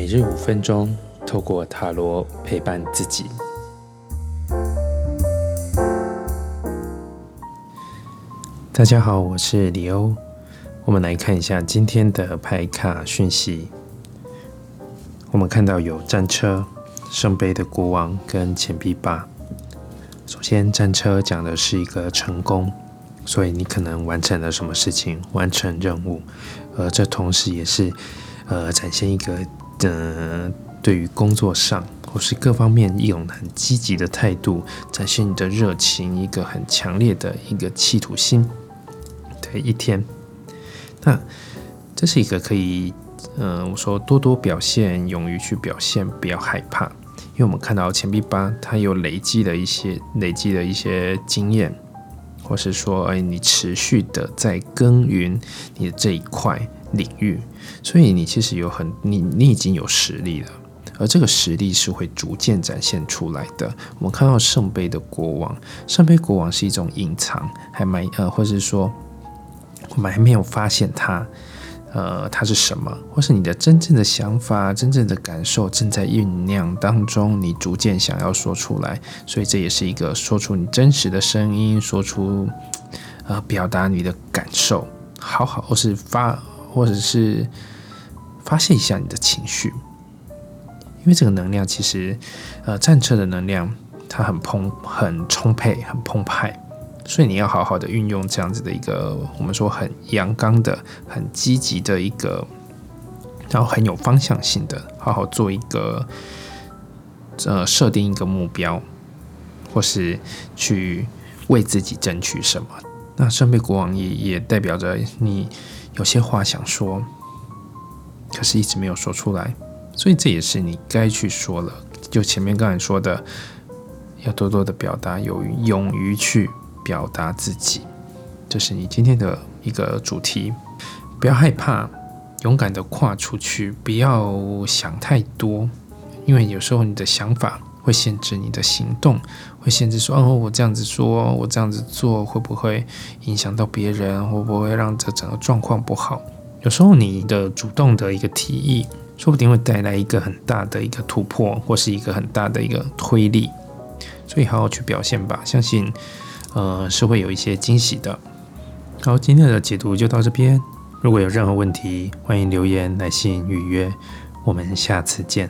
每日五分钟，透过塔罗陪伴自己。大家好，我是李欧。我们来看一下今天的牌卡讯息。我们看到有战车、圣杯的国王跟钱币八。首先，战车讲的是一个成功，所以你可能完成了什么事情，完成任务，而这同时也是呃展现一个。呃，对于工作上或是各方面一种很积极的态度，展现你的热情，一个很强烈的一个企图心的一天。那这是一个可以，嗯，我说多多表现，勇于去表现，不要害怕，因为我们看到钱币八，它有累积的一些累积的一些经验，或是说，哎，你持续的在耕耘你的这一块。领域，所以你其实有很你你已经有实力了，而这个实力是会逐渐展现出来的。我们看到圣杯的国王，圣杯国王是一种隐藏，还蛮呃，或是说我们还没有发现它，呃，它是什么，或是你的真正的想法、真正的感受正在酝酿当中，你逐渐想要说出来，所以这也是一个说出你真实的声音，说出呃，表达你的感受，好好或是发。或者是发泄一下你的情绪，因为这个能量其实，呃，战车的能量它很澎很充沛、很澎湃，所以你要好好的运用这样子的一个我们说很阳刚的、很积极的一个，然后很有方向性的，好好做一个呃设定一个目标，或是去为自己争取什么。那圣杯国王也也代表着你。有些话想说，可是一直没有说出来，所以这也是你该去说了。就前面刚才说的，要多多的表达，有勇于去表达自己，这是你今天的一个主题。不要害怕，勇敢的跨出去，不要想太多，因为有时候你的想法。会限制你的行动，会限制说哦，我这样子说，我这样子做会不会影响到别人？会不会让这整个状况不好？有时候你的主动的一个提议，说不定会带来一个很大的一个突破，或是一个很大的一个推力。所以好好去表现吧，相信呃是会有一些惊喜的。好，今天的解读就到这边。如果有任何问题，欢迎留言、来信预约。我们下次见。